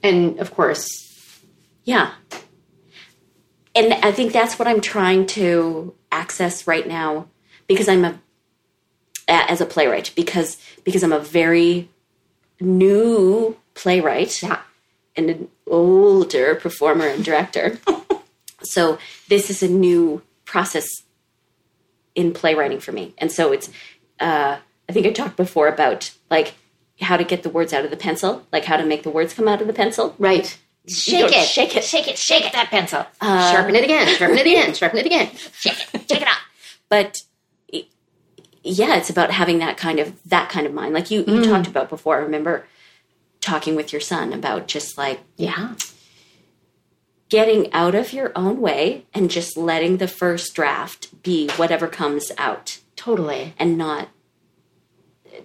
And of course, Yeah. And I think that's what I'm trying to access right now because I'm a as a playwright because because I'm a very new playwright yeah. and an older performer and director. [LAUGHS] so this is a new process in playwriting for me. And so it's uh I think I talked before about like how to get the words out of the pencil, like how to make the words come out of the pencil. Right. Shake it. shake it, Shake it, shake it, that pencil. Uh, sharpen it again, sharpen it again, sharpen it again. Shake it, shake it up. but yeah it's about having that kind of that kind of mind like you you talked about before i remember talking with your son about just like Yeah. Getting out of your own way and just letting the first draft be whatever comes out Totally. and not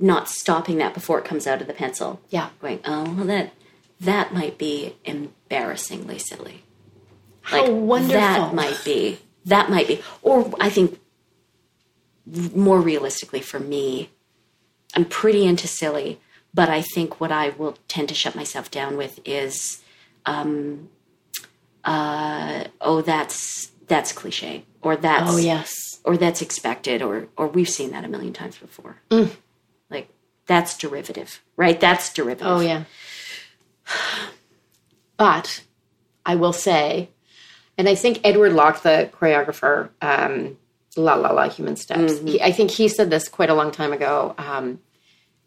not stopping that before it comes out of the pencil. Yeah. Going, oh well that that might be embarrassingly silly. How wonderful. That might be. That might be. Or I think more realistically for me, I'm pretty into silly, but I think what I will tend to shut myself down with is, um, uh, oh, that's that's cliche, or that's Oh, yes. or that's expected, or or we've seen that a million times before. Mm. Like that's derivative, right? That's derivative. Oh, yeah. [SIGHS] But I will say, and I think Edward Lock, the choreographer, um, La La La Human Steps, he, I think he said this quite a long time ago um,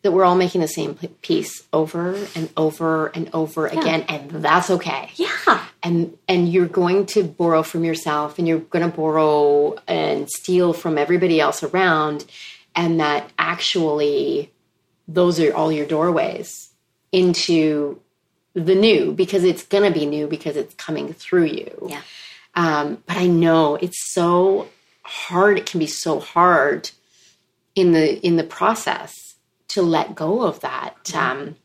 that we're all making the same piece over and over and over again, and that's okay. Yeah. and and you're going to borrow from yourself and you're going to borrow and steal from everybody else around and that actually those are all your doorways into the new because it's going to be new because it's coming through you Yeah. um, but i know it's so hard it can be so hard in the in the process to let go of that um,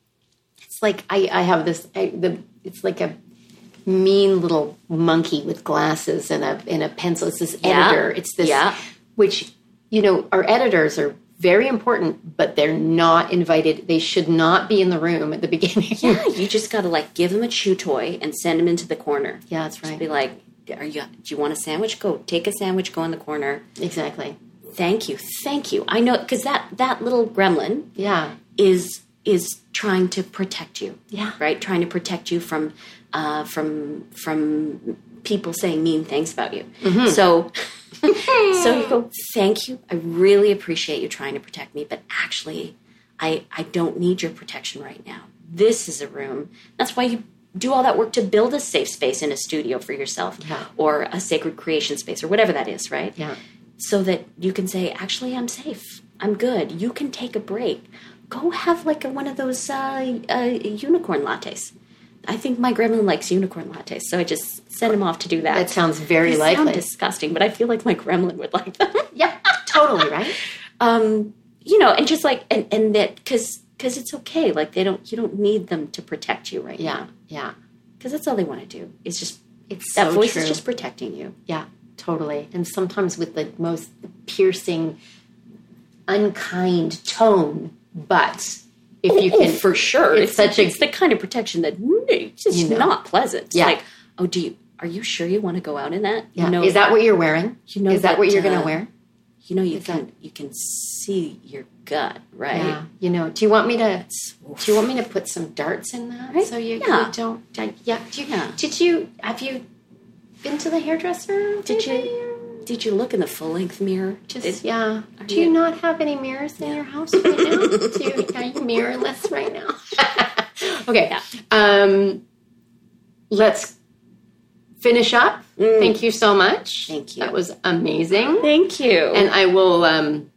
it's like i i have this I, the it's like a mean little monkey with glasses and a and a pencil. It's this Yeah. editor. It's this Yeah. which you know our editors are very important, but they're not invited. They should not be in the room at the [LAUGHS] beginning. Yeah, you just got to like give them a chew toy and send them into the corner. yeah, that's right. Be like, are you? Do you want a sandwich? Go take a sandwich. Go in the corner. Exactly. Thank you, thank you. I know because that that little gremlin Yeah. is is trying to protect you. Yeah. right. Trying to protect you from uh, from from people saying mean things about you. Mm-hmm. So. [LAUGHS] so you go, thank you. I really appreciate you trying to protect me, but actually, I I don't need your protection right now. This is a room. That's why you do all that work to build a safe space in a studio for yourself, Yeah. or a sacred creation space, or whatever that is, right? Yeah. So that you can say, actually, I'm safe. I'm good. You can take a break. Go have like a, one of those uh, uh, unicorn lattes. I think my gremlin likes unicorn lattes, so I just send him off to do that. That sounds very They likely. sound disgusting, but I feel like my gremlin would like them. [LAUGHS] yeah. Totally right. um, you know, and just like and and that because because it's okay. Like they don't you don't need them to protect you right Yeah. now Yeah. because that's all they want to do. Is just It's that so voice true. is just protecting you. Yeah, totally. And sometimes with the most piercing, unkind tone, but if you can, oh, for sure, it's it's, such a- it's the kind of protection that it's just You know. not pleasant. Yeah. like, oh, do you are you sure you want to go out in that? yeah. You know, is that what you're wearing? You know is that, that, what you're going uh, to wear? you know you is can you can see your gut, right? Yeah. You know, do you want me to? Do you want me to put some darts in that Right? so you, Yeah. you don't? I, yeah. Do you, Yeah. Did you have you been to the hairdresser? Did you did you look in the full length mirror? Just Did- yeah. Do you- you not have any mirrors in your house right now? [LAUGHS] do you, are you mirrorless right now? [LAUGHS] okay. Yeah. Um, let's finish up. Thank you so much. Mm. Thank you. That was amazing. Thank you. And I will. Um,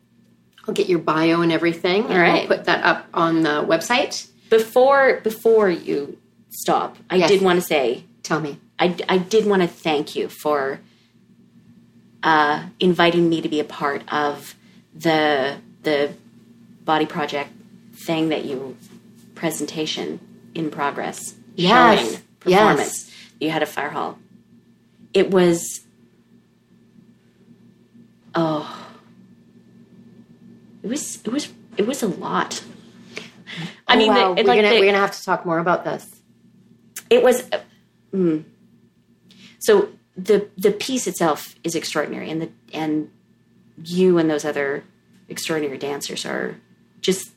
I'll get your bio and everything. and right. I'll put that up on the website. before before you stop, I Yes. did want to say Tell me. I, I did want to thank you for uh, inviting me to be a part of the the body project thing that you presentation in progress Yes. showing performance you had a fire hall it was oh it was it was it was a lot i mean Oh, wow. the, we're like gonna the- we're gonna have to talk more about this. it was uh, mm. So the the piece itself is extraordinary and the and you and those other extraordinary dancers are just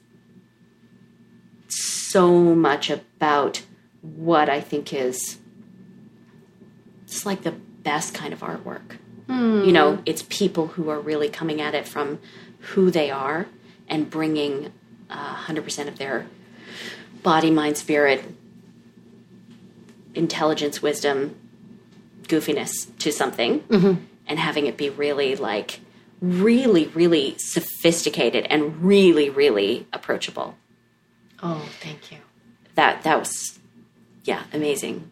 so much about what I think is it's like the best kind of artwork. You know, it's people who are really coming at it from who they are and bringing uh, 100% of their body, mind, spirit, intelligence, wisdom, goofiness to something mm-hmm. and having it be really like really, really sophisticated and really, really approachable. Oh, thank you. That that was yeah, amazing.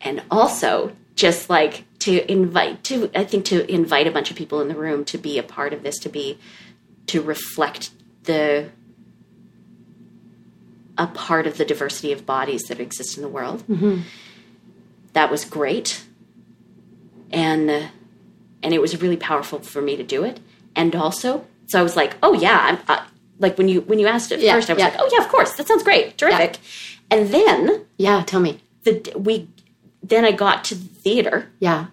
and also just like to invite to I think to invite a bunch of people in the room to be a part of this, to be to reflect the a part of the diversity of bodies that exist in the world. Mm-hmm. That was great, and uh, and it was really powerful for me to do it. And also, so I was like, oh yeah, I'm uh, like when you when you asked at Yeah, first, I was yeah. like, oh yeah, of course, that sounds great, terrific. And then Yeah, tell me. the we then I got to the theater Yeah.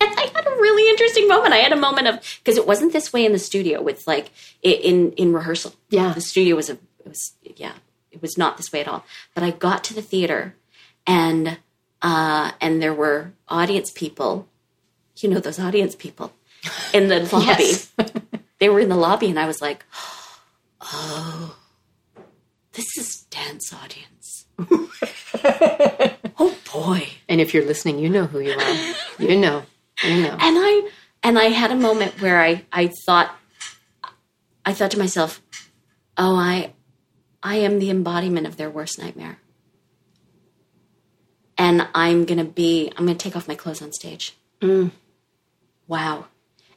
and I had a really interesting moment. I had a moment of because it wasn't this way in the studio with like in in rehearsal. Yeah. the studio was a it was yeah it was not this way at all. But I got to the theater and uh and there were audience people, you know those audience people in the [LAUGHS] lobby. [LAUGHS] They were in the lobby and I was like, oh, this is dance audience. [LAUGHS] oh boy. And if you're listening, you know who you are. You know. You know. and I and I had a moment where I I thought I thought to myself, "Oh, I I am the embodiment of their worst nightmare." And I'm to be I'm to take off my clothes on stage. Wow.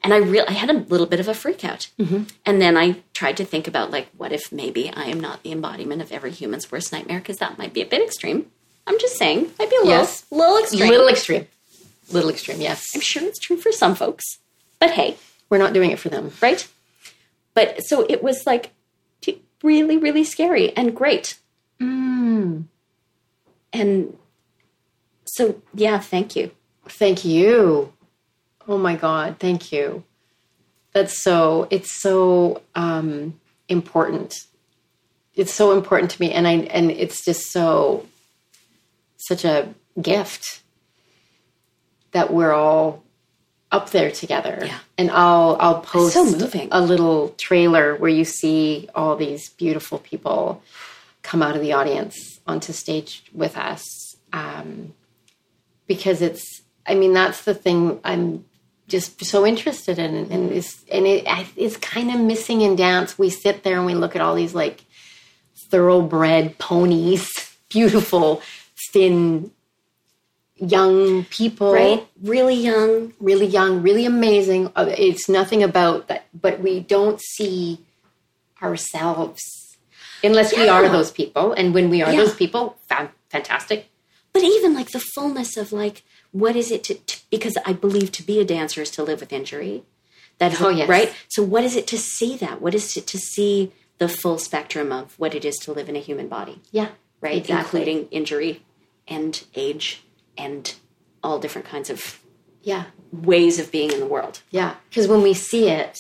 And I real I had a little bit of a freak out. And then I tried to think about like what if maybe I am not the embodiment of every human's worst nightmare because that might be a bit extreme. I'm just saying, might be a little Yes. little extreme. Little extreme. Little extreme, yes. I'm sure it's true for some folks. But hey, We're not doing it for them. right? But so it was like really, really scary and great. Mm. And so, yeah, thank you. Thank you. Oh my God, thank you. That's so, it's so um, important. It's so important to me. And I, and it's just so, such a gift that we're all up there together. Yeah. And I'll, I'll post so a little trailer where you see all these beautiful people come out of the audience onto stage with us. Um, because it's i mean that's the thing i'm just so interested in and is and it is kind of missing in dance we sit there and we look at all these like thoroughbred ponies [LAUGHS] beautiful thin young people Right? Really young. really young really amazing Uh, it's nothing about that but we don't see ourselves unless we are those people and when we are Yeah. those people fantastic But even like the fullness of like, what is it to, to because I believe to be a dancer is to live with injury. That Oh, yes. right. So what is it to see that? What is it to see the full spectrum of what it is to live in a human body? yeah right? Exactly. Including injury and age and all different kinds of yeah ways of being in the world. Yeah, because when we see it,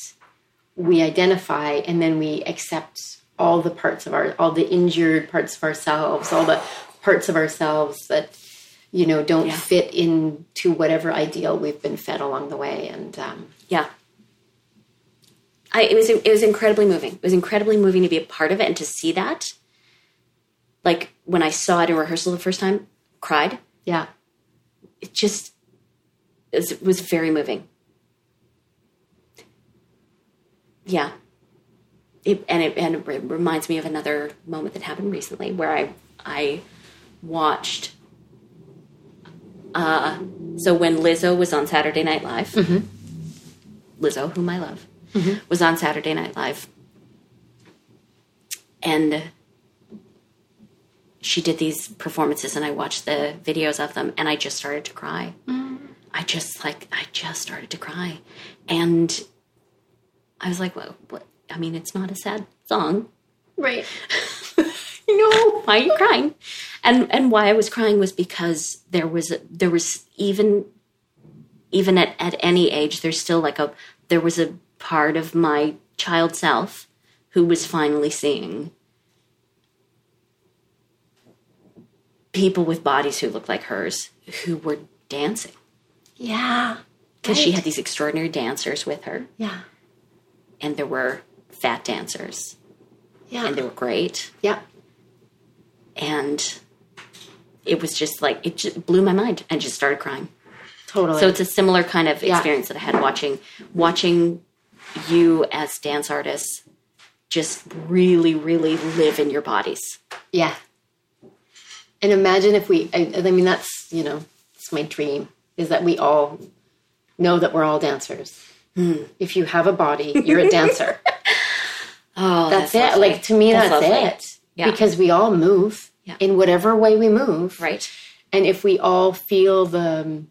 we identify and then we accept all the parts of our, all the injured parts of ourselves, all the parts of ourselves that, you know, don't Yeah. fit into whatever ideal we've been fed along the way. And um, Yeah. I, it was it was incredibly moving. It was incredibly moving to be a part of it and to see that. Like when I saw it in rehearsal the first time, cried. yeah, It just it was, it was very moving. Yeah. It, and it and it reminds me of another moment that happened recently where I I watched. Uh, so when Lizzo was on Saturday Night Live, mm-hmm. Lizzo, whom I love, mm-hmm. was on Saturday Night Live, and she did these performances, and I watched the videos of them, and I just started to cry. Mm. I just like I just started to cry, and I was like, "Well, what? I mean, it's not a sad song, right. [LAUGHS] you know why are you crying and and why i was crying was because there was a, there was even even at, at any age there's still like a there was a part of my child self who was finally seeing people with bodies who looked like hers who were dancing. Yeah, because she had these extraordinary dancers with her. Yeah, and there were fat dancers. Yeah, and they were great. Yeah. and it was just like it just blew my mind and just started crying Totally. so it's a similar kind of Yeah. experience that i had watching watching you as dance artists just really really live in your bodies Yeah. And imagine if we, I, I mean, that's, you know, it's my dream is that we all know that we're all dancers. Hmm. If you have a body, you're a dancer. [LAUGHS] Oh, that's, it. Like to me, that's, lovely. it. Yeah. Because we all move Yeah. in whatever way we move. Right. And if we all feel the,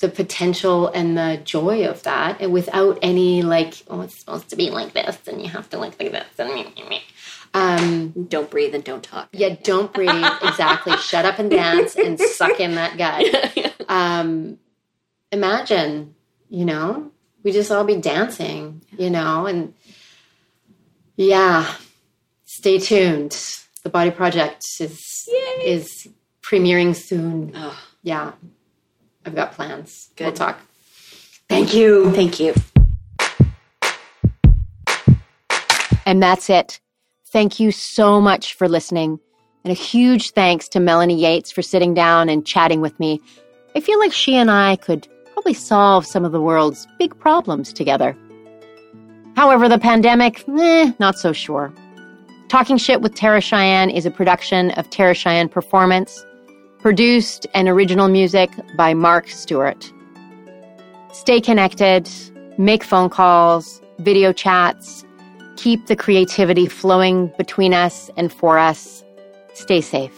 the potential and the joy of that and without any like, oh, it's supposed to be like this and you have to like like this and me, me, me. Um, Don't breathe and don't talk. yeah, don't breathe. exactly. [LAUGHS] Shut up and dance and suck in that gut. [LAUGHS] Um, imagine, you know, we just all be dancing, you know, and yeah, stay tuned. The Body Project is is premiering soon. Oh, Yeah, I've got plans. Good. We'll talk. Thank you. thank you. And that's it. Thank you so much for listening. And a huge thanks to Melanie Yates for sitting down and chatting with me. I feel like she and I could probably solve some of the world's big problems together. However, the pandemic, eh, not so sure. Talking Shit with Tara Cheyenne is a production of Tara Cheyenne Performance, produced and original music by Mark Stewart. Stay connected, make phone calls, video chats, keep the creativity flowing between us and for us. Stay safe.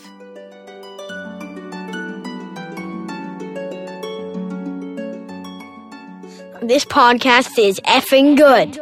This podcast is effing good.